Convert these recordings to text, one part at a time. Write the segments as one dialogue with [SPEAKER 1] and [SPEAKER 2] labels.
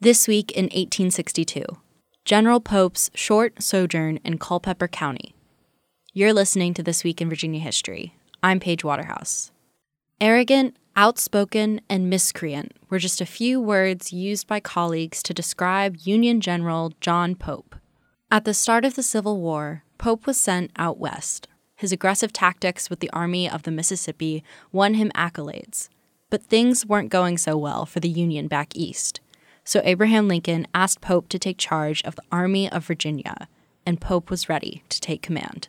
[SPEAKER 1] This week in 1862, General Pope's short sojourn in Culpeper County. You're listening to This Week in Virginia History. I'm Paige Waterhouse. Arrogant, outspoken, and miscreant were just a few words used by colleagues to describe Union General John Pope. At the start of the Civil War, Pope was sent out west. His aggressive tactics with the Army of the Mississippi won him accolades. But things weren't going so well for the Union back east so Abraham Lincoln asked Pope to take charge of the Army of Virginia, and Pope was ready to take command.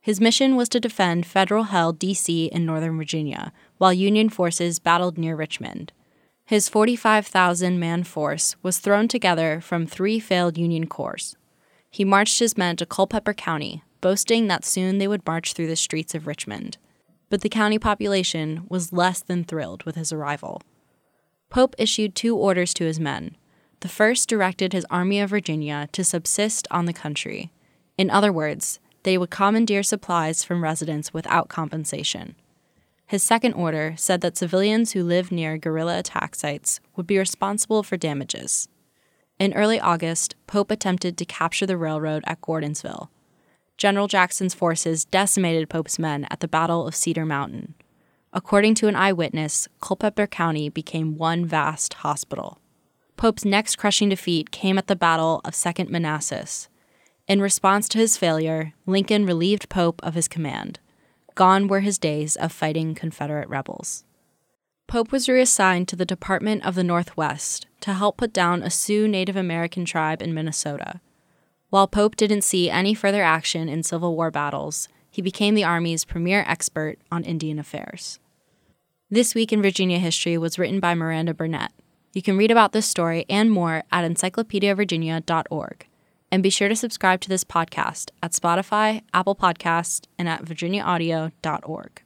[SPEAKER 1] His mission was to defend federal held D.C. in Northern Virginia, while Union forces battled near Richmond. His 45,000 man force was thrown together from three failed Union corps. He marched his men to Culpeper County, boasting that soon they would march through the streets of Richmond. But the county population was less than thrilled with his arrival. Pope issued two orders to his men. The first directed his Army of Virginia to subsist on the country. In other words, they would commandeer supplies from residents without compensation. His second order said that civilians who lived near guerrilla attack sites would be responsible for damages. In early August, Pope attempted to capture the railroad at Gordonsville. General Jackson's forces decimated Pope's men at the Battle of Cedar Mountain. According to an eyewitness, Culpeper County became one vast hospital. Pope's next crushing defeat came at the Battle of Second Manassas. In response to his failure, Lincoln relieved Pope of his command. Gone were his days of fighting Confederate rebels. Pope was reassigned to the Department of the Northwest to help put down a Sioux Native American tribe in Minnesota. While Pope didn't see any further action in Civil War battles, he became the Army's premier expert on Indian affairs. This Week in Virginia History was written by Miranda Burnett. You can read about this story and more at encyclopediavirginia.org. And be sure to subscribe to this podcast at Spotify, Apple Podcasts, and at virginiaaudio.org.